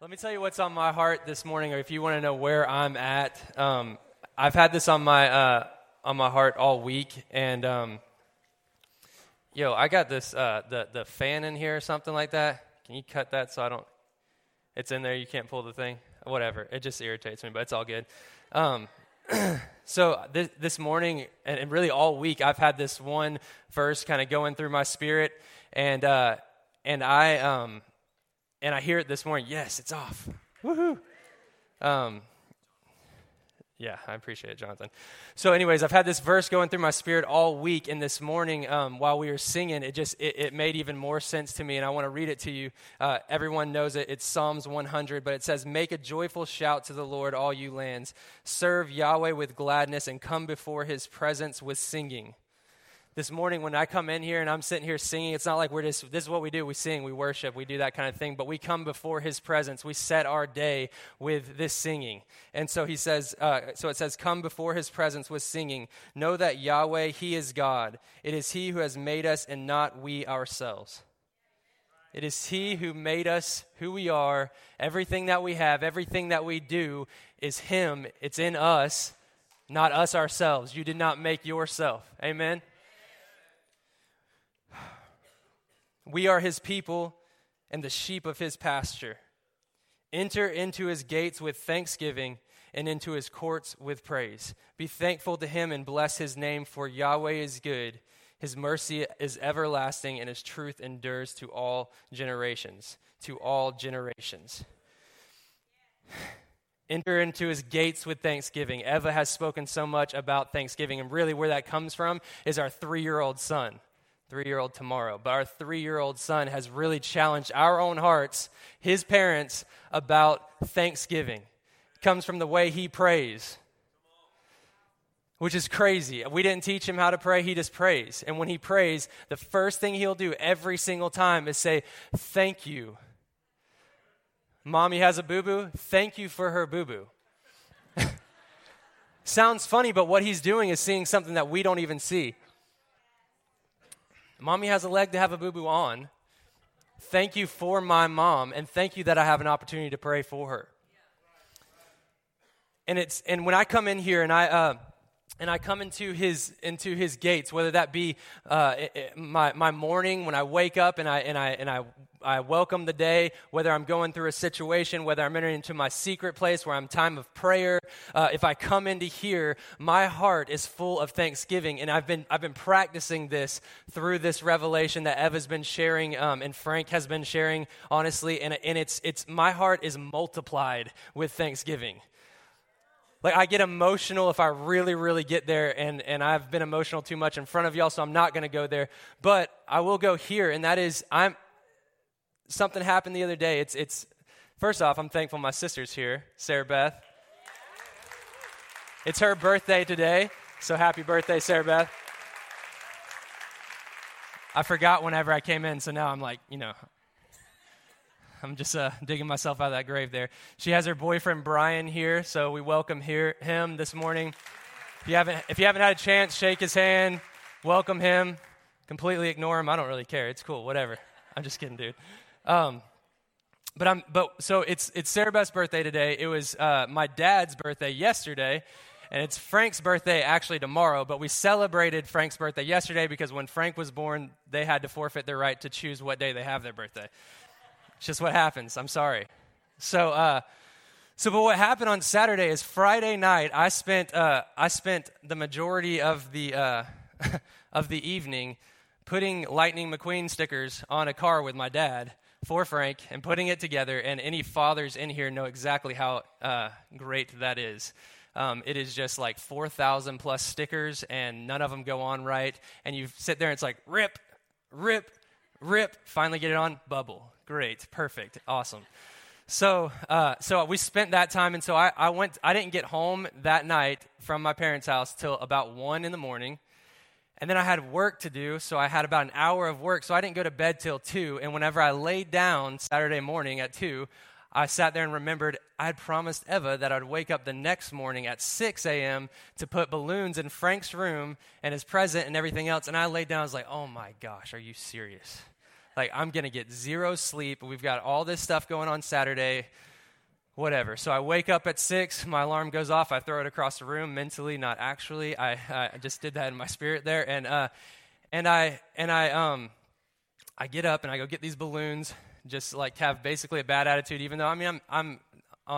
Let me tell you what's on my heart this morning, or if you want to know where I'm at. Um, I've had this on my uh, on my heart all week, and um, yo, I got this uh, the the fan in here or something like that. Can you cut that so I don't? It's in there. You can't pull the thing. Whatever. It just irritates me, but it's all good. Um, so this, this morning, and, and, really all week, I've had this one verse kind of going through my spirit, and uh, and I um, and I hear it this morning. Yes, it's off. Woohoo! Um, yeah, I appreciate it, Jonathan. So, anyways, I've had this verse going through my spirit all week, and this morning, um, while we were singing, it just it, it, made even more sense to me, and I want to read it to you. Uh, everyone knows it. It's Psalms 100, but it says, "Make a joyful shout to the Lord, all you lands. Serve Yahweh with gladness, and come before His presence with singing." This morning when I come in here and I'm sitting here singing, it's not like we're just, this is what we do. We sing, we worship, we do that kind of thing, but we come before his presence. We set our day with this singing. And so he says, uh, so it says, come before his presence with singing. Know that Yahweh, he is God. It is he who has made us and not we ourselves. It is He who made us who we are. Everything that we have, everything that we do is Him. It's in us, not us ourselves. You did not make yourself. Amen? We are his people and the sheep of his pasture. Enter into his gates with thanksgiving and into his courts with praise. Be thankful to him and bless his name, for Yahweh is good. His mercy is everlasting, and his truth endures to all generations. To all generations. Enter into his gates with thanksgiving. Eva has spoken so much about thanksgiving, and really where that comes from is our three year old son three year old tomorrow. But our three year old son has really challenged our own hearts, his parents, about Thanksgiving. It comes from the way he prays, which is crazy. We didn't teach him how to pray, he just prays. And when he prays, the first thing he'll do every single time is say, Thank you. Mommy has a boo boo. Thank you for her boo boo. Sounds funny, but what he's doing is seeing something that we don't even see. Mommy has a leg to have a boo boo on. Thank you for my mom, and thank you that I have an opportunity to pray for her. And it's and when I come in here and I uh, and I come into his into his gates, whether that be uh, my my morning when I wake up and I and I and I I welcome the day, whether I'm going through a situation, whether I'm entering into my secret place where I'm time of prayer. Uh, if I come into here, my heart is full of thanksgiving, and I've been I've been practicing this through this revelation that Eva's been sharing um, and Frank has been sharing, honestly, and and it's it's my heart is multiplied with thanksgiving. Like I get emotional if I really, really get there, and, and I've been emotional too much in front of y'all, so I'm not gonna go there. But I will go here, and that is I'm something happened the other day. It's it's first off, I'm thankful my sister's here, Sarah Beth. It's her birthday today, so happy birthday, Sarah Beth. I forgot whenever I came in, so now I'm like, you know, I'm just uh, digging myself out of that grave there. She has her boyfriend Brian here, so we welcome here, him this morning. If you haven't, if you haven't had a chance, shake his hand, welcome him. Completely ignore him. I don't really care. It's cool. Whatever. I'm just kidding, dude. Um, but I'm, but so it's it's Sarah Beth's birthday today. It was uh, my dad's birthday yesterday, and it's Frank's birthday actually tomorrow. But we celebrated Frank's birthday yesterday because when Frank was born, they had to forfeit their right to choose what day they have their birthday. It's just what happens. I'm sorry. So, uh, so, but what happened on Saturday is Friday night. I spent uh, I spent the majority of the uh, of the evening putting Lightning McQueen stickers on a car with my dad for Frank and putting it together. And any fathers in here know exactly how uh, great that is. Um, it is just like 4,000 plus stickers, and none of them go on right. And you sit there and it's like, rip, rip, rip. Finally get it on, bubble. Great, perfect, awesome. So, uh, so we spent that time, and so I, I went. I didn't get home that night from my parents' house till about one in the morning, and then I had work to do. So I had about an hour of work. So I didn't go to bed till two. And whenever I laid down Saturday morning at two, I sat there and remembered I had promised Eva that I'd wake up the next morning at 6 a.m. to put balloons in Frank's room and his present and everything else. And I laid down. I was like, "Oh my gosh, are you serious?" Like, I'm going to get zero sleep. We've got all this stuff going on Saturday. whatever. So I wake up at six, my alarm goes off, I throw it across the room mentally, not actually. I, I just did that in my spirit there. And, uh, and I, and I, um, I get up and I go get these balloons, just like have basically a bad attitude, even though I mean, I'm, I'm,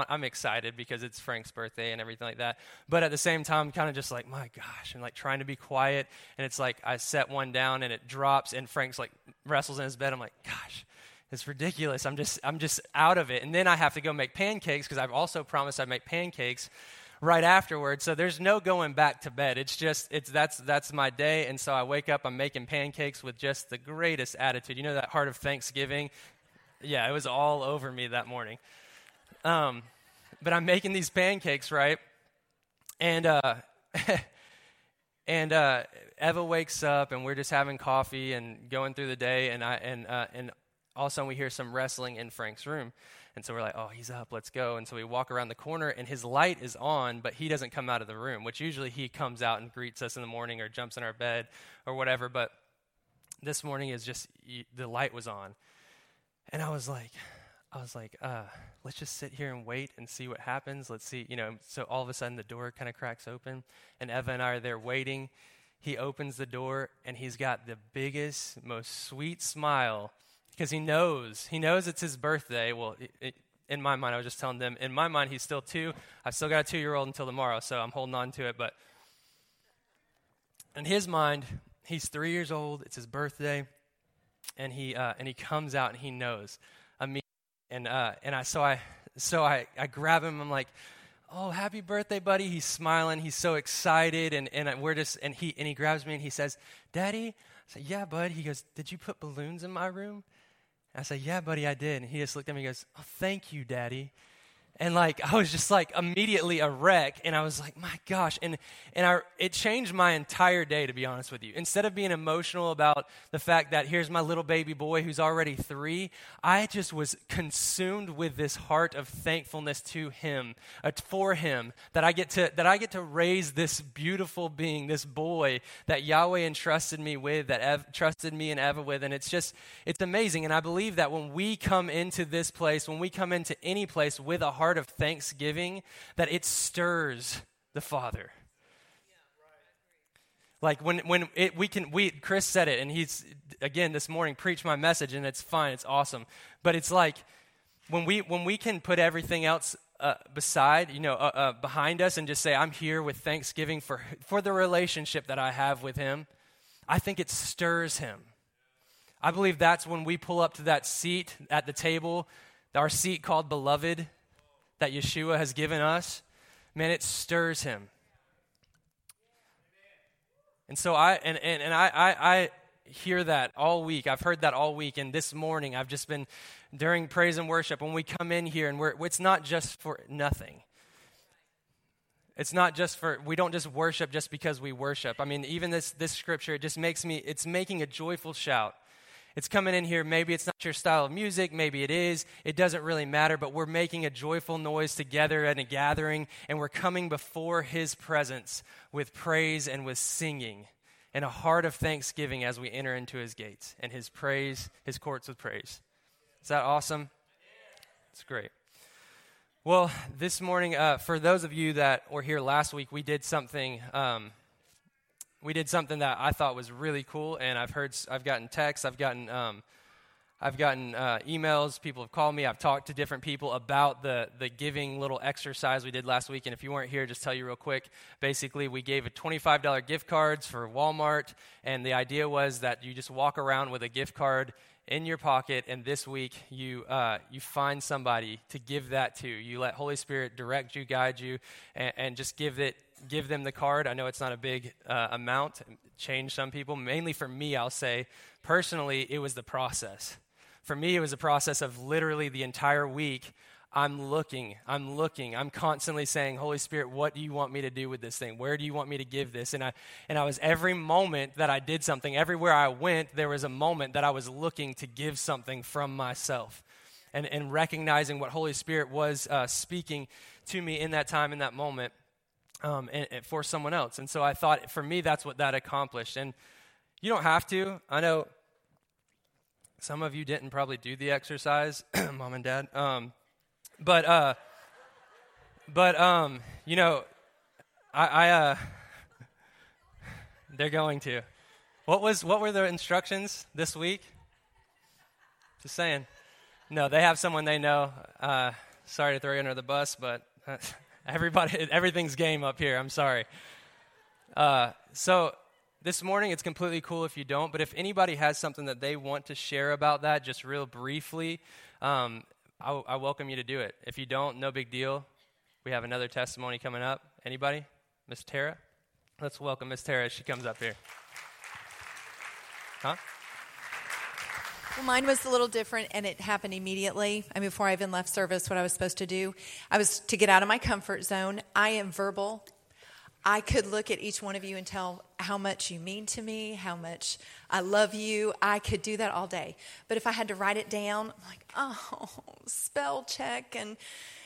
I'm excited because it's Frank's birthday and everything like that. But at the same time, kind of just like, my gosh, and like trying to be quiet. And it's like I set one down and it drops, and Frank's like wrestles in his bed. I'm like, gosh, it's ridiculous. I'm just, I'm just out of it. And then I have to go make pancakes because I've also promised I'd make pancakes right afterwards. So there's no going back to bed. It's just, it's, that's, that's my day. And so I wake up, I'm making pancakes with just the greatest attitude. You know that heart of thanksgiving? Yeah, it was all over me that morning. Um, but I'm making these pancakes, right? And, uh, and uh, Eva wakes up, and we're just having coffee and going through the day, and I and uh, and all of a sudden we hear some wrestling in Frank's room, and so we're like, oh, he's up, let's go. And so we walk around the corner, and his light is on, but he doesn't come out of the room, which usually he comes out and greets us in the morning or jumps in our bed or whatever. But this morning is just the light was on, and I was like, I was like, uh, let's just sit here and wait and see what happens. Let's see, you know. So all of a sudden the door kind of cracks open, and Eva and I are there waiting. He opens the door, and he's got the biggest, most sweet smile because he knows he knows it's his birthday. Well, it, it, in my mind, I was just telling them. In my mind, he's still two. I've still got a two-year-old until tomorrow, so I'm holding on to it. But in his mind, he's three years old. It's his birthday, and he uh, and he comes out and he knows and uh, and I so I so I, I grab him. I'm like, oh, happy birthday, buddy. He's smiling. He's so excited, and and we're just and he and he grabs me and he says, Daddy. I said, Yeah, bud. He goes, Did you put balloons in my room? I said, Yeah, buddy, I did. And he just looked at me and goes, Oh, thank you, Daddy and like i was just like immediately a wreck and i was like my gosh and and I, it changed my entire day to be honest with you. Instead of being emotional about the fact that here's my little baby boy who's already three i just was consumed with this heart of thankfulness to him uh, for him that i get to that i get to raise this beautiful being this boy that yahweh entrusted me with that Ev, trusted me and eva with and it's just it's amazing and i believe that when we come into this place when we come into any place with a heart heart of thanksgiving that it stirs the Father. Like when, when it, we can, we, Chris said it, and he's, again, this morning preached my message, and it's fine, it's awesome. But it's like when we, when we can put everything else uh, beside, you know, uh, uh, behind us and just say, I'm here with thanksgiving for, for the relationship that I have with him, I think it stirs him. I believe that's when we pull up to that seat at the table, our seat called beloved, that Yeshua has given us, man, it stirs him. And so I and, and, and I, I, I hear that all week. I've heard that all week. And this morning I've just been during praise and worship when we come in here and we're it's not just for nothing. It's not just for we don't just worship just because we worship. I mean, even this this scripture it just makes me it's making a joyful shout it's coming in here. Maybe it's not your style of music. Maybe it is. It doesn't really matter, but we're making a joyful noise together at a gathering, and we're coming before His presence with praise and with singing and a heart of thanksgiving as we enter into His gates and His praise, His courts with praise. Is that awesome? It's great. Well, this morning, uh, for those of you that were here last week, we did something. Um, we did something that I thought was really cool, and I've heard, I've gotten texts, I've gotten, um, I've gotten uh, emails. People have called me. I've talked to different people about the the giving little exercise we did last week. And if you weren't here, just tell you real quick. Basically, we gave a twenty five dollar gift cards for Walmart, and the idea was that you just walk around with a gift card in your pocket, and this week you uh, you find somebody to give that to. You let Holy Spirit direct you, guide you, and, and just give it give them the card. I know it's not a big uh, amount, change some people. Mainly for me, I'll say, personally, it was the process. For me, it was a process of literally the entire week. I'm looking, I'm looking, I'm constantly saying, Holy Spirit, what do you want me to do with this thing? Where do you want me to give this? And I, and I was every moment that I did something, everywhere I went, there was a moment that I was looking to give something from myself. And, and recognizing what Holy Spirit was uh, speaking to me in that time, in that moment um, and, and for someone else. And so I thought for me, that's what that accomplished. And you don't have to. I know some of you didn't probably do the exercise, mom and dad. Um, but uh, but um, you know, I, I uh, they're going to. What was what were the instructions this week? Just saying. No, they have someone they know. Uh, sorry to throw you under the bus, but everybody, everything's game up here. I'm sorry. Uh, so this morning, it's completely cool if you don't. But if anybody has something that they want to share about that, just real briefly, um, I, I welcome you to do it. If you don't, no big deal. We have another testimony coming up. Anybody? Miss Tara? Let's welcome Miss Tara as she comes up here. Huh? Well, mine was a little different, and it happened immediately. I mean, before I even left service, what I was supposed to do, I was to get out of my comfort zone. I am verbal. I could look at each one of you and tell how much you mean to me, how much I love you. I could do that all day. But if I had to write it down, I'm like, oh, spell check, and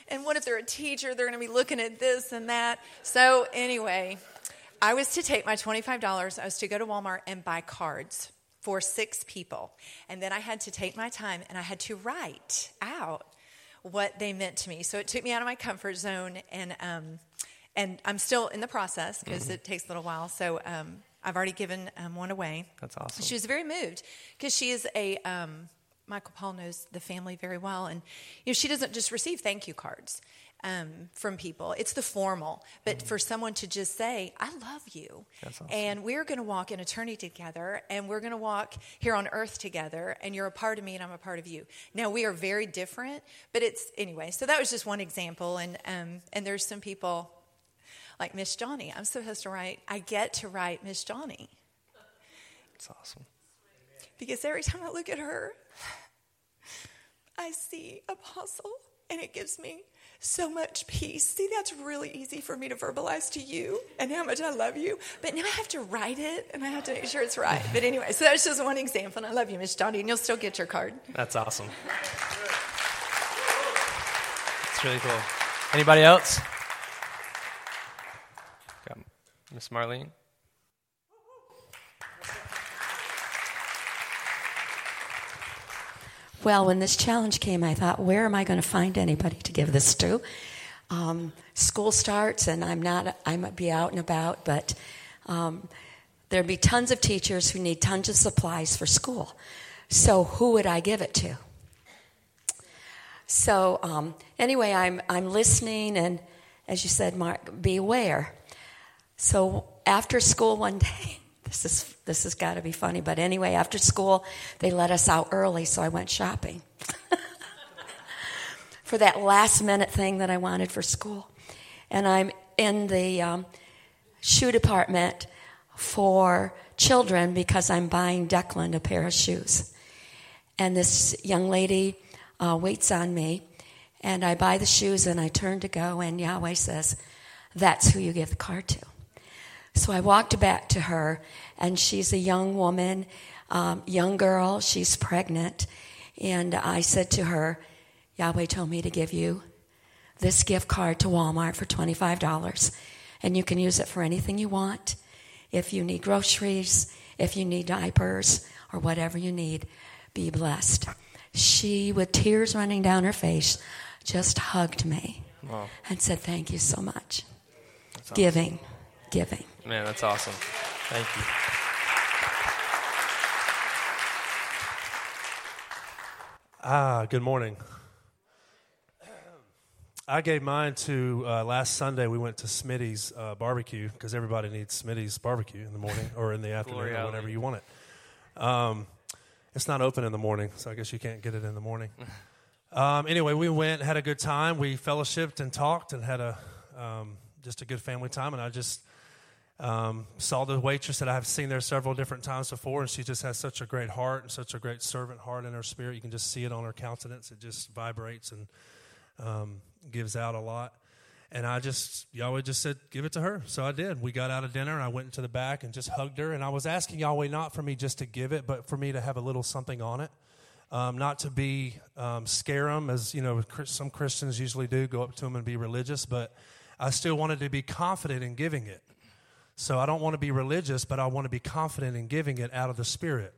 and what if they're a teacher? They're going to be looking at this and that. So anyway, I was to take my twenty-five dollars. I was to go to Walmart and buy cards for six people. And then I had to take my time and I had to write out what they meant to me. So it took me out of my comfort zone, and um, and I'm still in the process because mm-hmm. it takes a little while. So um, I've already given um, one away. That's awesome. She was very moved because she is a um, Michael Paul knows the family very well, and you know she doesn't just receive thank you cards um, from people. It's the formal, but mm-hmm. for someone to just say, "I love you," awesome. and we're going to walk in eternity together, and we're going to walk here on earth together, and you're a part of me, and I'm a part of you. Now we are very different, but it's anyway. So that was just one example, and um, and there's some people like Miss Johnny. I'm supposed to write. I get to write Miss Johnny. It's awesome. Because every time I look at her, I see Apostle, and it gives me so much peace. See, that's really easy for me to verbalize to you and how much I love you. But now I have to write it and I have to make sure it's right. But anyway, so that's just one example. And I love you, Miss Johnny, and you'll still get your card. That's awesome. It's really cool. Anybody else? Miss Marlene. Well, when this challenge came, I thought, where am I going to find anybody to give this to? Um, school starts, and I'm not, I might be out and about, but um, there'd be tons of teachers who need tons of supplies for school. So, who would I give it to? So, um, anyway, I'm, I'm listening, and as you said, Mark, be aware. So, after school one day, this is this has got to be funny. But anyway, after school, they let us out early, so I went shopping for that last minute thing that I wanted for school. And I'm in the um, shoe department for children because I'm buying Declan a pair of shoes. And this young lady uh, waits on me, and I buy the shoes and I turn to go, and Yahweh says, That's who you give the card to. So I walked back to her, and she's a young woman, um, young girl. She's pregnant. And I said to her, Yahweh told me to give you this gift card to Walmart for $25. And you can use it for anything you want. If you need groceries, if you need diapers, or whatever you need, be blessed. She, with tears running down her face, just hugged me wow. and said, Thank you so much. Giving, giving. Man, that's awesome. Thank you. Ah, good morning. I gave mine to uh, last Sunday. We went to Smitty's uh, barbecue because everybody needs Smitty's barbecue in the morning or in the afternoon or whenever you want it. Um, it's not open in the morning, so I guess you can't get it in the morning. Um, anyway, we went, had a good time. We fellowshipped and talked and had a um, just a good family time. And I just um, saw the waitress that I've seen there several different times before, and she just has such a great heart and such a great servant heart in her spirit. You can just see it on her countenance. It just vibrates and um, gives out a lot. And I just, Yahweh just said, give it to her. So I did. We got out of dinner, and I went into the back and just hugged her. And I was asking Yahweh not for me just to give it, but for me to have a little something on it. Um, not to be um, scare them, as you know, some Christians usually do, go up to them and be religious, but I still wanted to be confident in giving it. So I don't want to be religious, but I want to be confident in giving it out of the Spirit.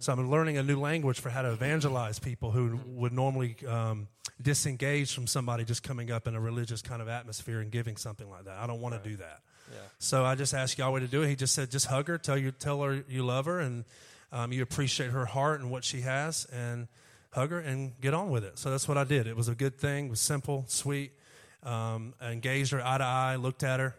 So I'm learning a new language for how to evangelize people who would normally um, disengaged from somebody just coming up in a religious kind of atmosphere and giving something like that. I don't want right. to do that. Yeah. So I just asked Yahweh to do it. He just said, just hug her, tell you, tell her you love her, and um, you appreciate her heart and what she has, and hug her and get on with it. So that's what I did. It was a good thing. It was simple, sweet. Um, I engaged her eye to eye, looked at her,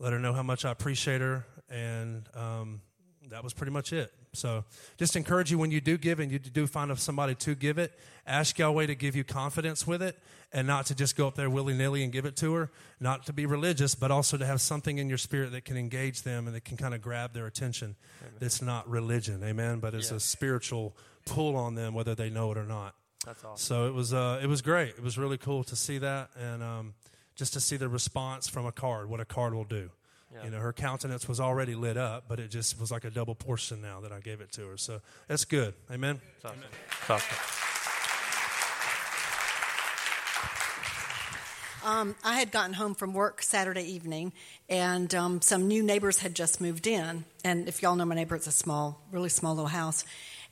let her know how much I appreciate her, and um, that was pretty much it. So just encourage you when you do give and you do find somebody to give it, ask Yahweh to give you confidence with it and not to just go up there willy nilly and give it to her, not to be religious, but also to have something in your spirit that can engage them and that can kind of grab their attention. Amen. That's not religion, amen, but it's yeah. a spiritual pull on them whether they know it or not. That's awesome. So it was, uh, it was great. It was really cool to see that and um, just to see the response from a card, what a card will do. Yeah. You know, her countenance was already lit up, but it just was like a double portion now that I gave it to her. So that's good. Amen. It's awesome. It's awesome. Um, I had gotten home from work Saturday evening, and um, some new neighbors had just moved in. And if y'all know my neighbor, it's a small, really small little house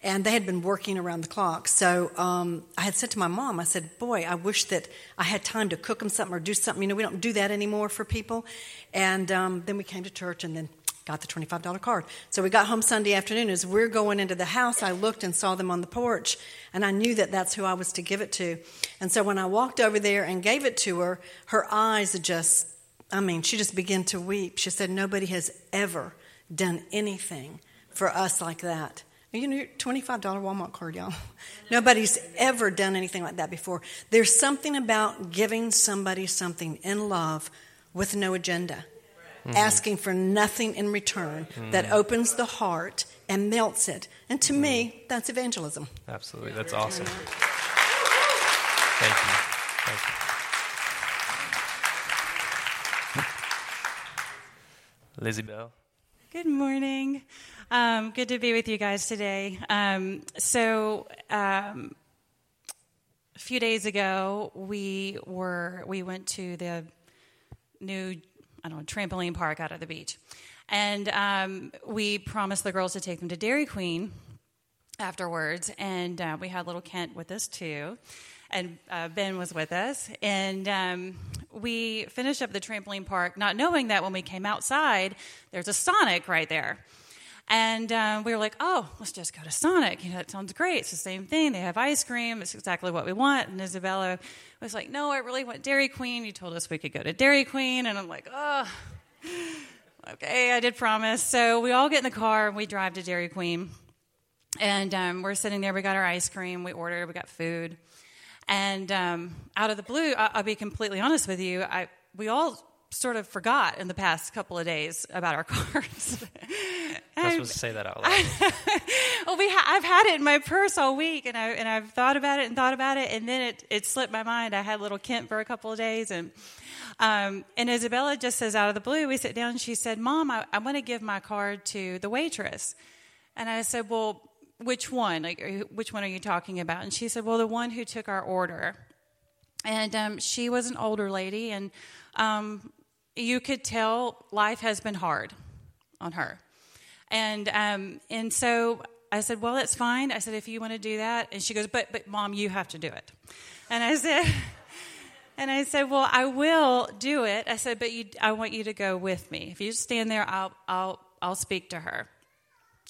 and they had been working around the clock. So um, I had said to my mom, I said, "Boy, I wish that I had time to cook them something or do something. You know, we don't do that anymore for people." And um, then we came to church, and then got the twenty-five dollar card. So we got home Sunday afternoon. As we're going into the house, I looked and saw them on the porch, and I knew that that's who I was to give it to. And so when I walked over there and gave it to her, her eyes just. I mean, she just began to weep. She said, Nobody has ever done anything for us like that. You know, $25 Walmart card, y'all. Nobody's ever done anything like that before. There's something about giving somebody something in love with no agenda, mm-hmm. asking for nothing in return mm-hmm. that opens the heart and melts it. And to mm-hmm. me, that's evangelism. Absolutely. That's awesome. Thank you. Thank you. Lizzie Bell. Good morning. Um, good to be with you guys today. Um, so, um, a few days ago, we were we went to the new I don't know trampoline park out at the beach, and um, we promised the girls to take them to Dairy Queen afterwards, and uh, we had little Kent with us too and uh, Ben was with us. And um, we finished up the trampoline park, not knowing that when we came outside, there's a Sonic right there. And um, we were like, oh, let's just go to Sonic. You know, that sounds great. It's the same thing. They have ice cream. It's exactly what we want. And Isabella was like, no, I really want Dairy Queen. You told us we could go to Dairy Queen. And I'm like, oh, okay, I did promise. So we all get in the car and we drive to Dairy Queen. And um, we're sitting there. We got our ice cream. We ordered. We got food. And um, out of the blue, I- will be completely honest with you. I, we all sort of forgot in the past couple of days about our cards. Supposed to say that out loud. well, we ha- I've had it in my purse all week, and I and I've thought about it and thought about it, and then it it slipped my mind. I had little Kent for a couple of days, and um, and Isabella just says out of the blue, we sit down, and she said, "Mom, I, I want to give my card to the waitress," and I said, "Well." Which one? Like, which one are you talking about? And she said, "Well, the one who took our order." And um, she was an older lady, and um, you could tell life has been hard on her. And um, and so I said, well, that's fine. I said, if you want to do that, and she goes, but but mom, you have to do it. And I said. And I said, "Well, I will do it." I said, "But you, I want you to go with me. If you just stand there, I'll, I'll, I'll speak to her."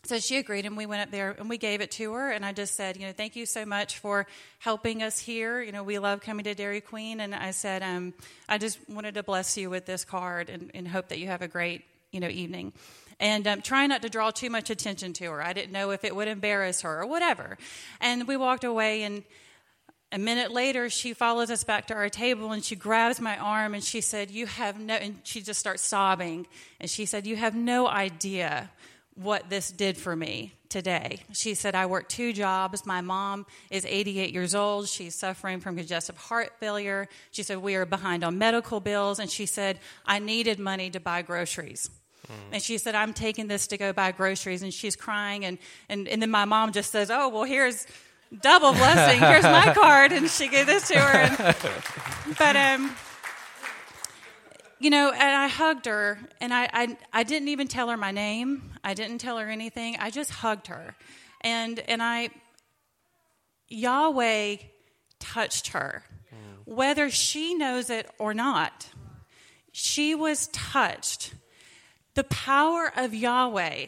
So she agreed, and we went up there and we gave it to her. And I just said, you know, thank you so much for helping us here. You know, we love coming to Dairy Queen. And I said, um, I just wanted to bless you with this card and, and hope that you have a great, you know, evening. And um, try not to draw too much attention to her. I didn't know if it would embarrass her or whatever. And we walked away, and a minute later, she follows us back to our table and she grabs my arm and she said, You have no, and she just starts sobbing. And she said, You have no idea what this did for me today. She said, I work two jobs. My mom is 88 years old. She's suffering from congestive heart failure. She said, We are behind on medical bills. And she said, I needed money to buy groceries. Mm. And she said, I'm taking this to go buy groceries. And she's crying. And, and, and then my mom just says, Oh, well, here's double blessing. Here's my card. And she gave this to her. And, but, um, you know, and I hugged her, and I, I, I didn't even tell her my name. I didn't tell her anything. I just hugged her, and and I, Yahweh touched her, mm. whether she knows it or not. She was touched. The power of Yahweh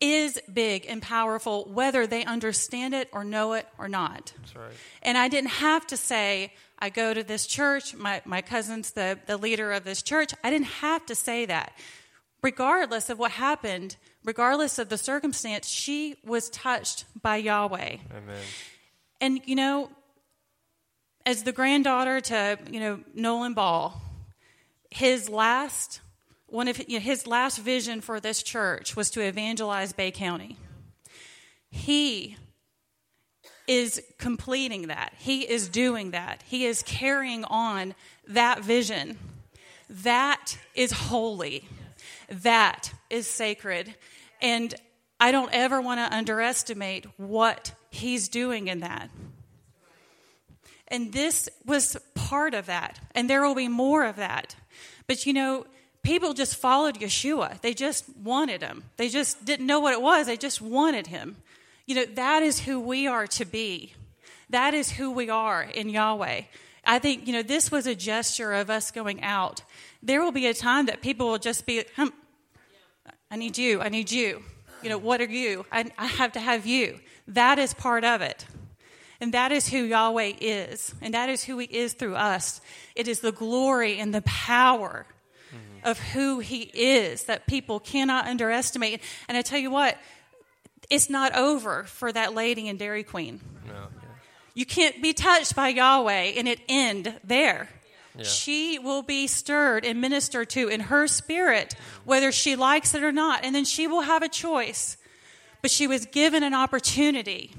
is big and powerful, whether they understand it or know it or not. That's right. And I didn't have to say, I go to this church, my, my cousin's the, the leader of this church. I didn't have to say that. Regardless of what happened, regardless of the circumstance, she was touched by Yahweh. Amen. And, you know, as the granddaughter to, you know, Nolan Ball, his last one of his last vision for this church was to evangelize Bay County. He is completing that. He is doing that. He is carrying on that vision. That is holy. That is sacred. And I don't ever want to underestimate what he's doing in that. And this was part of that. And there will be more of that. But you know, people just followed Yeshua. They just wanted him. They just didn't know what it was. They just wanted him. You know, that is who we are to be. That is who we are in Yahweh. I think, you know, this was a gesture of us going out. There will be a time that people will just be, I need you. I need you. You know, what are you? I, I have to have you. That is part of it. And that is who Yahweh is. And that is who He is through us. It is the glory and the power of who he is that people cannot underestimate. And I tell you what, it's not over for that lady in Dairy Queen. No, yeah. You can't be touched by Yahweh and it end there. Yeah. She will be stirred and ministered to in her spirit, whether she likes it or not. And then she will have a choice. But she was given an opportunity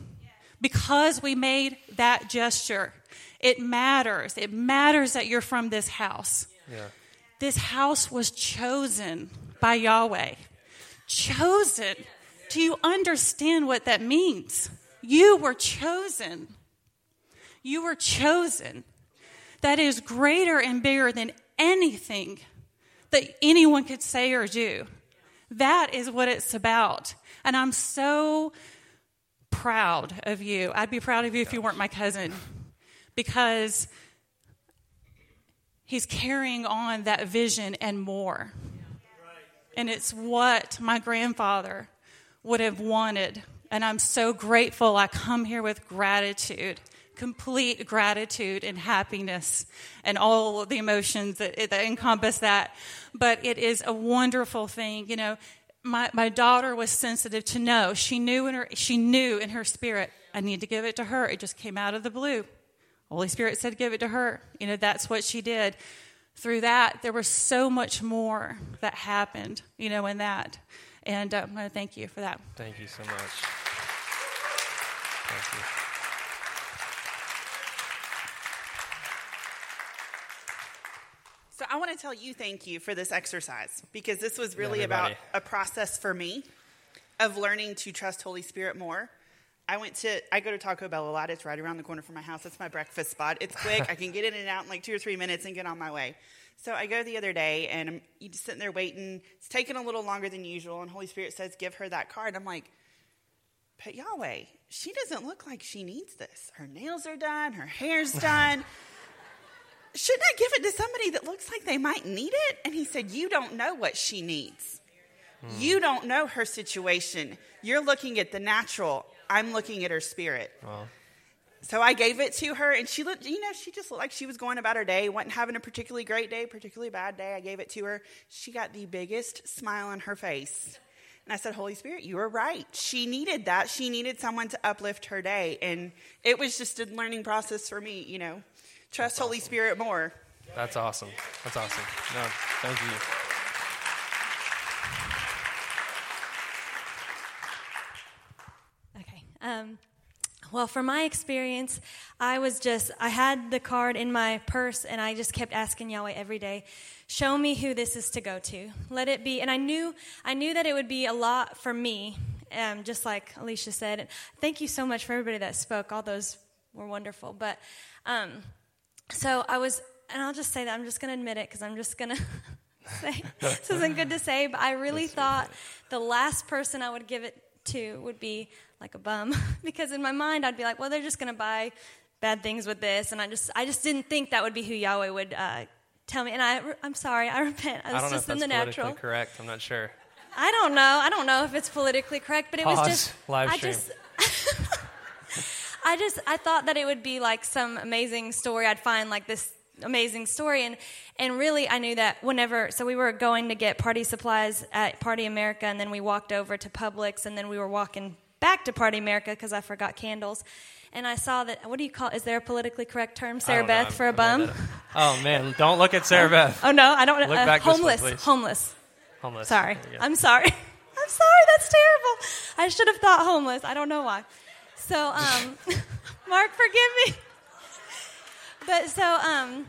because we made that gesture. It matters. It matters that you're from this house. Yeah. This house was chosen by Yahweh. Chosen. Do you understand what that means? You were chosen. You were chosen. That is greater and bigger than anything that anyone could say or do. That is what it's about. And I'm so proud of you. I'd be proud of you if you weren't my cousin because He's carrying on that vision and more. And it's what my grandfather would have wanted. And I'm so grateful. I come here with gratitude, complete gratitude and happiness, and all the emotions that, that encompass that. But it is a wonderful thing. You know, my, my daughter was sensitive to know. She knew in her she knew in her spirit, I need to give it to her. It just came out of the blue. Holy Spirit said, give it to her. You know, that's what she did. Through that, there was so much more that happened, you know, in that. And uh, I want to thank you for that. Thank you so much. Thank you. So I want to tell you thank you for this exercise because this was really about a process for me of learning to trust Holy Spirit more I went to I go to Taco Bell a lot. It's right around the corner from my house. It's my breakfast spot. It's quick. I can get in and out in like two or three minutes and get on my way. So I go the other day and I'm just sitting there waiting. It's taking a little longer than usual, and Holy Spirit says, "Give her that card." I'm like, "But Yahweh, she doesn't look like she needs this. Her nails are done. Her hair's done." Shouldn't I give it to somebody that looks like they might need it? And he said, You don't know what she needs. Hmm. You don't know her situation. You're looking at the natural. I'm looking at her spirit. Wow. So I gave it to her, and she looked, you know, she just looked like she was going about her day, wasn't having a particularly great day, particularly bad day. I gave it to her. She got the biggest smile on her face. And I said, Holy Spirit, you were right. She needed that. She needed someone to uplift her day. And it was just a learning process for me, you know. Trust Holy Spirit more. That's awesome. That's awesome. No, thank you. Um, well, from my experience, I was just, I had the card in my purse and I just kept asking Yahweh every day, show me who this is to go to. Let it be. And I knew, I knew that it would be a lot for me, um, just like Alicia said. And thank you so much for everybody that spoke. All those were wonderful. But, um, so I was, and I'll just say that I'm just going to admit it because I'm just going to say, this isn't good to say, but I really thought the last person I would give it to would be like a bum because in my mind I'd be like, well, they're just going to buy bad things with this, and I just I just didn't think that would be who Yahweh would uh, tell me. And I I'm sorry, I repent. I, was I don't know if that's the natural. correct. I'm not sure. I don't know. I don't know if it's politically correct, but it Pause. was just Live I stream. just I just I thought that it would be like some amazing story. I'd find like this amazing story and and really I knew that whenever so we were going to get party supplies at Party America and then we walked over to Publix and then we were walking back to Party America because I forgot candles. And I saw that. What do you call? Is there a politically correct term, Sarah know. Beth, for a bum? Oh man, don't look at Sarah Beth. Oh no, I don't. Look uh, back this way, homeless, homeless. Homeless. Sorry. There you go. I'm sorry. I'm sorry. That's terrible. I should have thought homeless. I don't know why. So, um, Mark, forgive me. But so, um,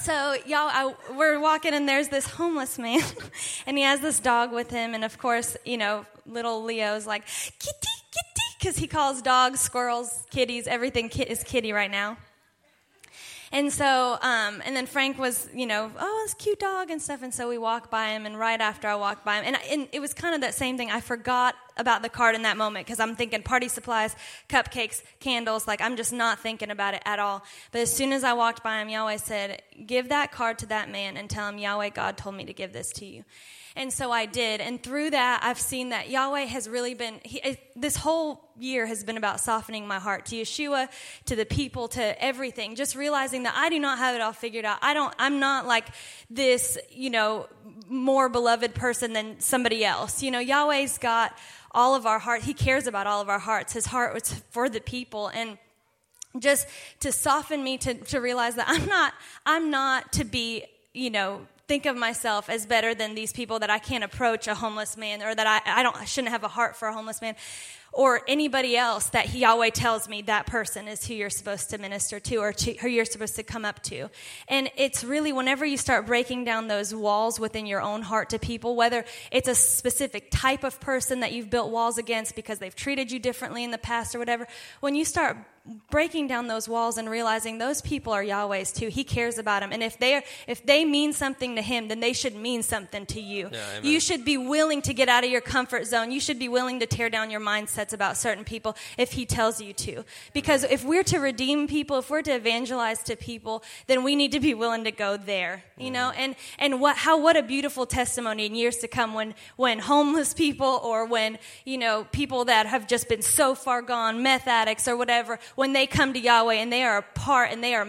so y'all, I, we're walking and there's this homeless man, and he has this dog with him, and of course, you know, little Leo's like kitty, kitty, because he calls dogs, squirrels, kitties, everything kit is kitty right now. And so, um, and then Frank was, you know, oh, a cute dog and stuff. And so we walked by him, and right after I walked by him, and, I, and it was kind of that same thing. I forgot about the card in that moment because I'm thinking party supplies, cupcakes, candles. Like I'm just not thinking about it at all. But as soon as I walked by him, Yahweh said, "Give that card to that man and tell him Yahweh God told me to give this to you." And so I did. And through that, I've seen that Yahweh has really been, he, this whole year has been about softening my heart to Yeshua, to the people, to everything. Just realizing that I do not have it all figured out. I don't, I'm not like this, you know, more beloved person than somebody else. You know, Yahweh's got all of our heart. He cares about all of our hearts. His heart was for the people. And, just to soften me to, to realize that I'm not I'm not to be you know think of myself as better than these people that I can't approach a homeless man or that I, I don't I shouldn't have a heart for a homeless man or anybody else that Yahweh tells me that person is who you're supposed to minister to or to, who you're supposed to come up to. And it's really whenever you start breaking down those walls within your own heart to people, whether it's a specific type of person that you've built walls against because they've treated you differently in the past or whatever, when you start breaking down those walls and realizing those people are Yahweh's too. He cares about them. And if they are, if they mean something to him, then they should mean something to you. Yeah, you should be willing to get out of your comfort zone. You should be willing to tear down your mindsets about certain people if he tells you to. Because if we're to redeem people, if we're to evangelize to people, then we need to be willing to go there. You know? Mm. And and what how what a beautiful testimony in years to come when when homeless people or when, you know, people that have just been so far gone, meth addicts or whatever, when they come to Yahweh and they are a part and they are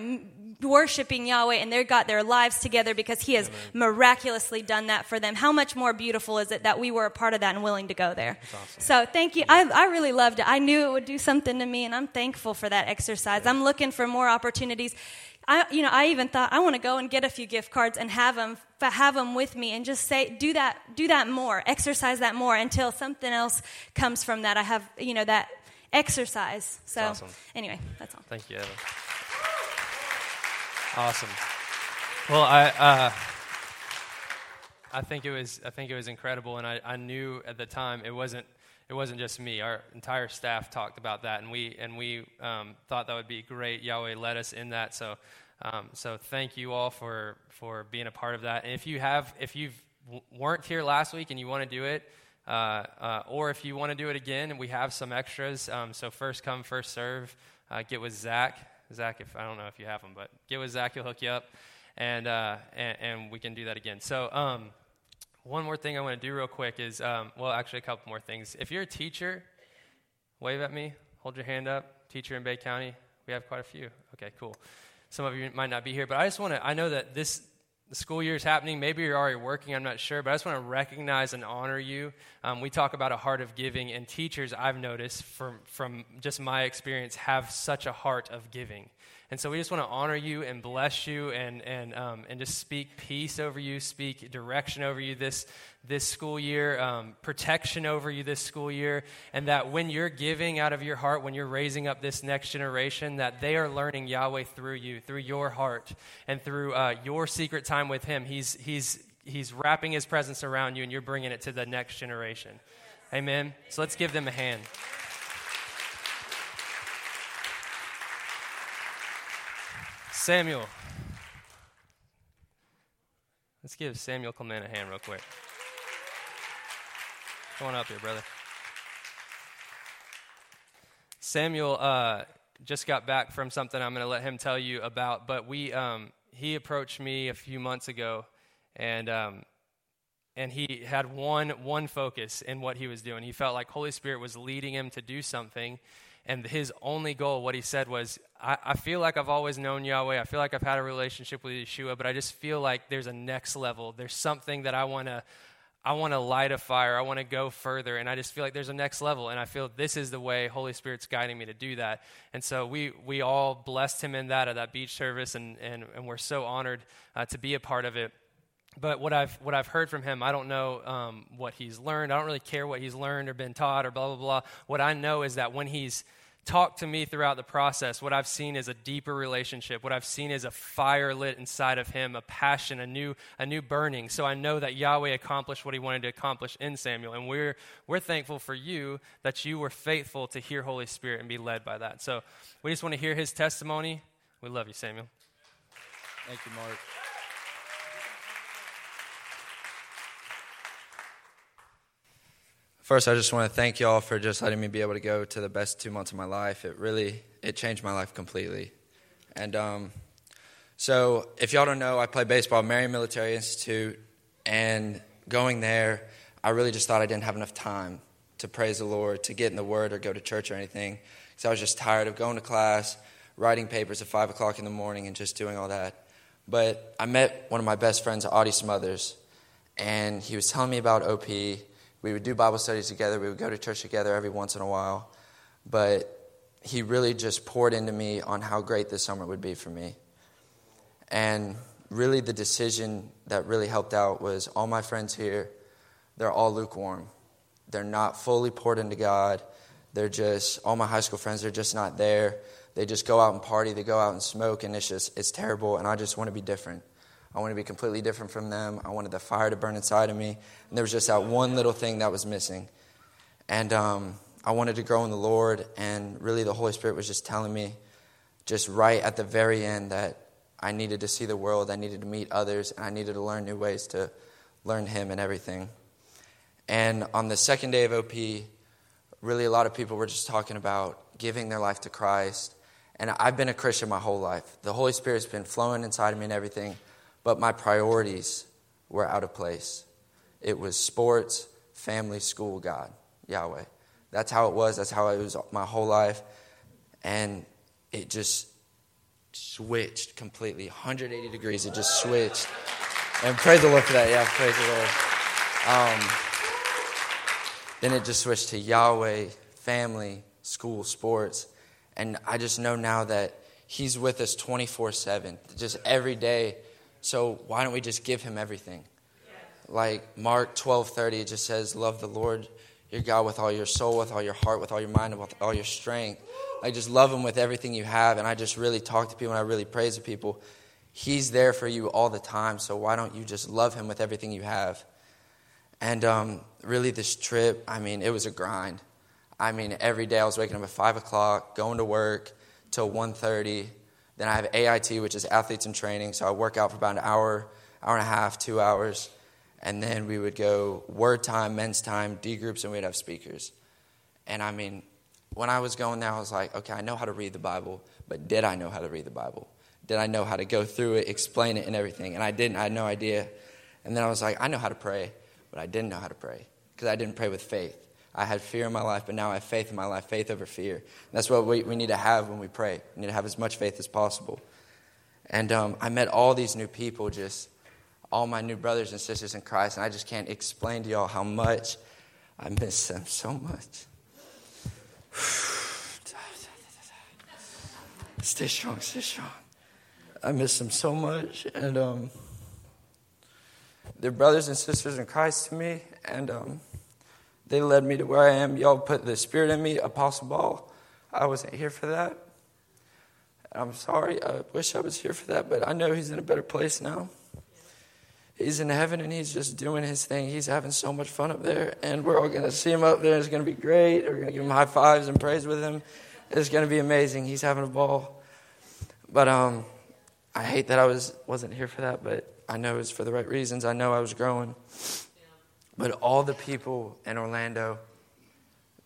worshiping Yahweh and they've got their lives together because He has miraculously done that for them. How much more beautiful is it that we were a part of that and willing to go there? So thank you. I, I really loved it. I knew it would do something to me and I'm thankful for that exercise. I'm looking for more opportunities. I, you know, I even thought I want to go and get a few gift cards and have them, have them with me, and just say, do that, do that more, exercise that more until something else comes from that. I have, you know, that exercise. So, awesome. anyway, that's all. Thank you, Eva. Awesome. Well, I uh, I think it was I think it was incredible, and I, I knew at the time it wasn't it wasn't just me. Our entire staff talked about that, and we and we um, thought that would be great. Yahweh led us in that, so um, so thank you all for for being a part of that. And if you have if you weren't here last week and you want to do it. Uh, uh, or if you want to do it again, we have some extras. Um, so first come, first serve. Uh, get with Zach. Zach, if I don't know if you have them, but get with Zach, he'll hook you up, and uh, and, and we can do that again. So um, one more thing I want to do real quick is, um, well, actually a couple more things. If you're a teacher, wave at me, hold your hand up. Teacher in Bay County, we have quite a few. Okay, cool. Some of you might not be here, but I just want to. I know that this the school year is happening. Maybe you're already working. I'm not sure, but I just want to recognize and honor you. Um, we talk about a heart of giving, and teachers, I've noticed from from just my experience, have such a heart of giving. And so we just want to honor you and bless you and, and, um, and just speak peace over you, speak direction over you this, this school year, um, protection over you this school year, and that when you're giving out of your heart, when you're raising up this next generation, that they are learning Yahweh through you, through your heart, and through uh, your secret time with Him. He's, he's, he's wrapping His presence around you, and you're bringing it to the next generation. Amen. So let's give them a hand. Samuel. Let's give Samuel Clement a hand real quick. Come on up here, brother. Samuel, uh, just got back from something I'm going to let him tell you about. But we, um, he approached me a few months ago, and um, and he had one one focus in what he was doing. He felt like Holy Spirit was leading him to do something, and his only goal, what he said was, I, I, feel like I've always known Yahweh. I feel like I've had a relationship with Yeshua, but I just feel like there's a next level. There's something that I want to I want to light a fire. I want to go further. And I just feel like there's a next level. And I feel this is the way Holy Spirit's guiding me to do that. And so we, we all blessed him in that at that beach service. And, and, and we're so honored uh, to be a part of it. But what I've, what I've heard from him, I don't know um, what he's learned. I don't really care what he's learned or been taught or blah, blah, blah. What I know is that when he's talked to me throughout the process, what I've seen is a deeper relationship. What I've seen is a fire lit inside of him, a passion, a new, a new burning. So I know that Yahweh accomplished what he wanted to accomplish in Samuel. And we're, we're thankful for you that you were faithful to hear Holy Spirit and be led by that. So we just want to hear his testimony. We love you, Samuel. Thank you, Mark. First, I just want to thank y'all for just letting me be able to go to the best two months of my life. It really it changed my life completely. And um, so, if y'all don't know, I play baseball at Marion Military Institute, and going there, I really just thought I didn't have enough time to praise the Lord, to get in the Word, or go to church or anything. Because I was just tired of going to class, writing papers at five o'clock in the morning, and just doing all that. But I met one of my best friends, Audie Smothers, and he was telling me about OP we would do Bible studies together. We would go to church together every once in a while. But he really just poured into me on how great this summer would be for me. And really, the decision that really helped out was all my friends here, they're all lukewarm. They're not fully poured into God. They're just, all my high school friends, they're just not there. They just go out and party, they go out and smoke, and it's just, it's terrible. And I just want to be different. I wanted to be completely different from them. I wanted the fire to burn inside of me. And there was just that one little thing that was missing. And um, I wanted to grow in the Lord. And really, the Holy Spirit was just telling me, just right at the very end, that I needed to see the world, I needed to meet others, and I needed to learn new ways to learn Him and everything. And on the second day of OP, really a lot of people were just talking about giving their life to Christ. And I've been a Christian my whole life. The Holy Spirit's been flowing inside of me and everything but my priorities were out of place. It was sports, family, school, God, Yahweh. That's how it was. That's how it was my whole life. And it just switched completely 180 degrees. It just switched. And praise the Lord for that. Yeah, praise the Lord. Um, then it just switched to Yahweh, family, school, sports. And I just know now that He's with us 24 7. Just every day, so why don't we just give him everything? Like Mark 12:30 it just says love the Lord your God with all your soul, with all your heart, with all your mind, with all your strength. Like just love him with everything you have and I just really talk to people and I really praise to people. He's there for you all the time, so why don't you just love him with everything you have? And um, really, this trip, I mean, it was a grind. I mean, every day I was waking up at 5 o'clock, going to work till 1.30, then I have AIT, which is athletes in training. So I work out for about an hour, hour and a half, two hours. And then we would go word time, men's time, D groups, and we'd have speakers. And I mean, when I was going there, I was like, okay, I know how to read the Bible, but did I know how to read the Bible? Did I know how to go through it, explain it, and everything? And I didn't. I had no idea. And then I was like, I know how to pray, but I didn't know how to pray because I didn't pray with faith. I had fear in my life, but now I have faith in my life, faith over fear. And that's what we, we need to have when we pray. We need to have as much faith as possible. And um, I met all these new people, just all my new brothers and sisters in Christ, and I just can't explain to y'all how much I miss them so much. stay strong, stay strong. I miss them so much, and um, they're brothers and sisters in Christ to me, and um, they led me to where I am. Y'all put the Spirit in me, Apostle Ball. I wasn't here for that. I'm sorry. I wish I was here for that, but I know he's in a better place now. He's in heaven and he's just doing his thing. He's having so much fun up there, and we're all going to see him up there. It's going to be great. We're going to give him high fives and praise with him. It's going to be amazing. He's having a ball. But um, I hate that I was wasn't here for that, but I know it's for the right reasons. I know I was growing. But all the people in Orlando,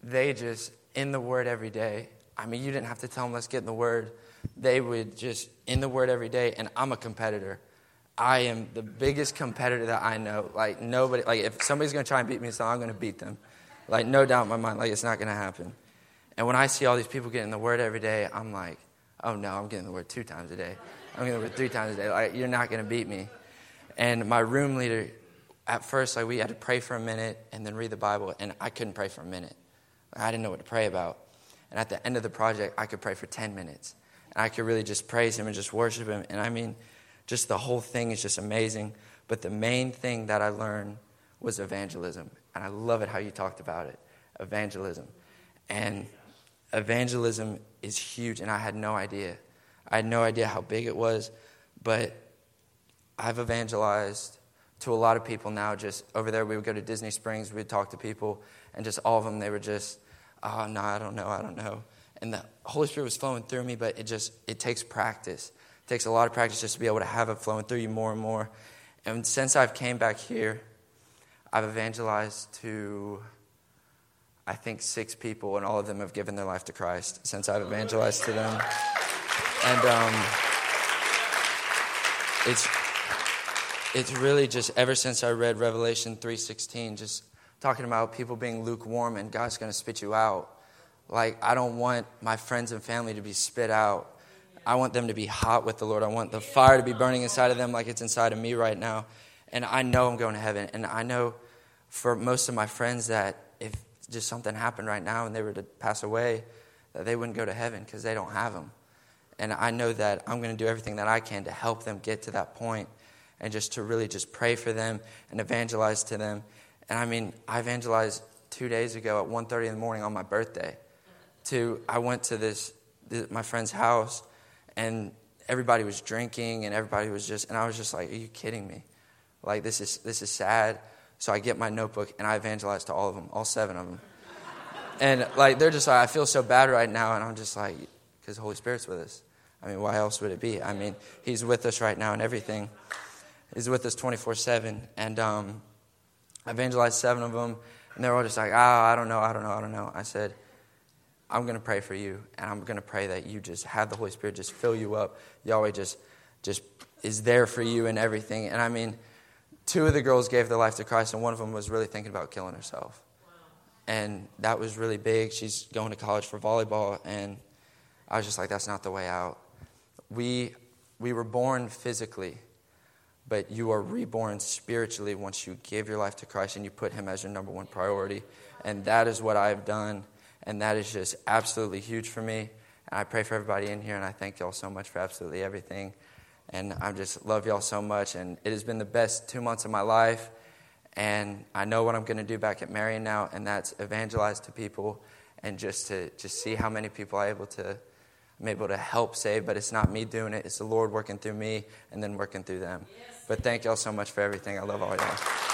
they just, in the Word every day, I mean, you didn't have to tell them, let's get in the Word. They would just in the Word every day, and I'm a competitor. I am the biggest competitor that I know. Like, nobody, like, if somebody's going to try and beat me, so I'm going to beat them. Like, no doubt in my mind, like, it's not going to happen. And when I see all these people getting the Word every day, I'm like, oh no, I'm getting the Word two times a day. I'm getting the Word three times a day. Like, you're not going to beat me. And my room leader, at first, like, we had to pray for a minute and then read the Bible, and I couldn't pray for a minute. I didn't know what to pray about. And at the end of the project, I could pray for 10 minutes. And I could really just praise Him and just worship Him. And I mean, just the whole thing is just amazing. But the main thing that I learned was evangelism. And I love it how you talked about it evangelism. And evangelism is huge, and I had no idea. I had no idea how big it was, but I've evangelized to a lot of people now. Just over there, we would go to Disney Springs, we'd talk to people, and just all of them, they were just, oh, no, I don't know, I don't know. And the Holy Spirit was flowing through me, but it just, it takes practice. It takes a lot of practice just to be able to have it flowing through you more and more. And since I've came back here, I've evangelized to, I think, six people, and all of them have given their life to Christ since I've evangelized to them. And um, it's, it's really just ever since I read Revelation 3.16, just talking about people being lukewarm and God's going to spit you out. Like, I don't want my friends and family to be spit out. I want them to be hot with the Lord. I want the fire to be burning inside of them like it's inside of me right now. And I know I'm going to heaven. And I know for most of my friends that if just something happened right now and they were to pass away, that they wouldn't go to heaven because they don't have them. And I know that I'm going to do everything that I can to help them get to that point and just to really just pray for them and evangelize to them. And I mean, I evangelized two days ago at 1.30 in the morning on my birthday. To I went to this, this my friend's house and everybody was drinking and everybody was just and I was just like, Are you kidding me? Like this is this is sad. So I get my notebook and I evangelize to all of them, all seven of them. and like they're just like, I feel so bad right now, and I'm just like, because the Holy Spirit's with us. I mean, why else would it be? I mean, He's with us right now and everything. He's with us 24 7. And um, I evangelized seven of them, and they're all just like, oh, I don't know, I don't know, I don't know. I said, I'm going to pray for you, and I'm going to pray that you just have the Holy Spirit just fill you up. Yahweh just, just is there for you and everything. And I mean, two of the girls gave their life to Christ, and one of them was really thinking about killing herself. And that was really big. She's going to college for volleyball, and I was just like, that's not the way out. We, we were born physically, but you are reborn spiritually once you give your life to Christ and you put Him as your number one priority. And that is what I've done. And that is just absolutely huge for me. And I pray for everybody in here, and I thank y'all so much for absolutely everything. And I just love y'all so much. And it has been the best two months of my life. And I know what I'm going to do back at Marion now, and that's evangelize to people and just to just see how many people I'm able to I'm able to help save, but it's not me doing it. It's the Lord working through me and then working through them. But thank y'all so much for everything. I love all y'all.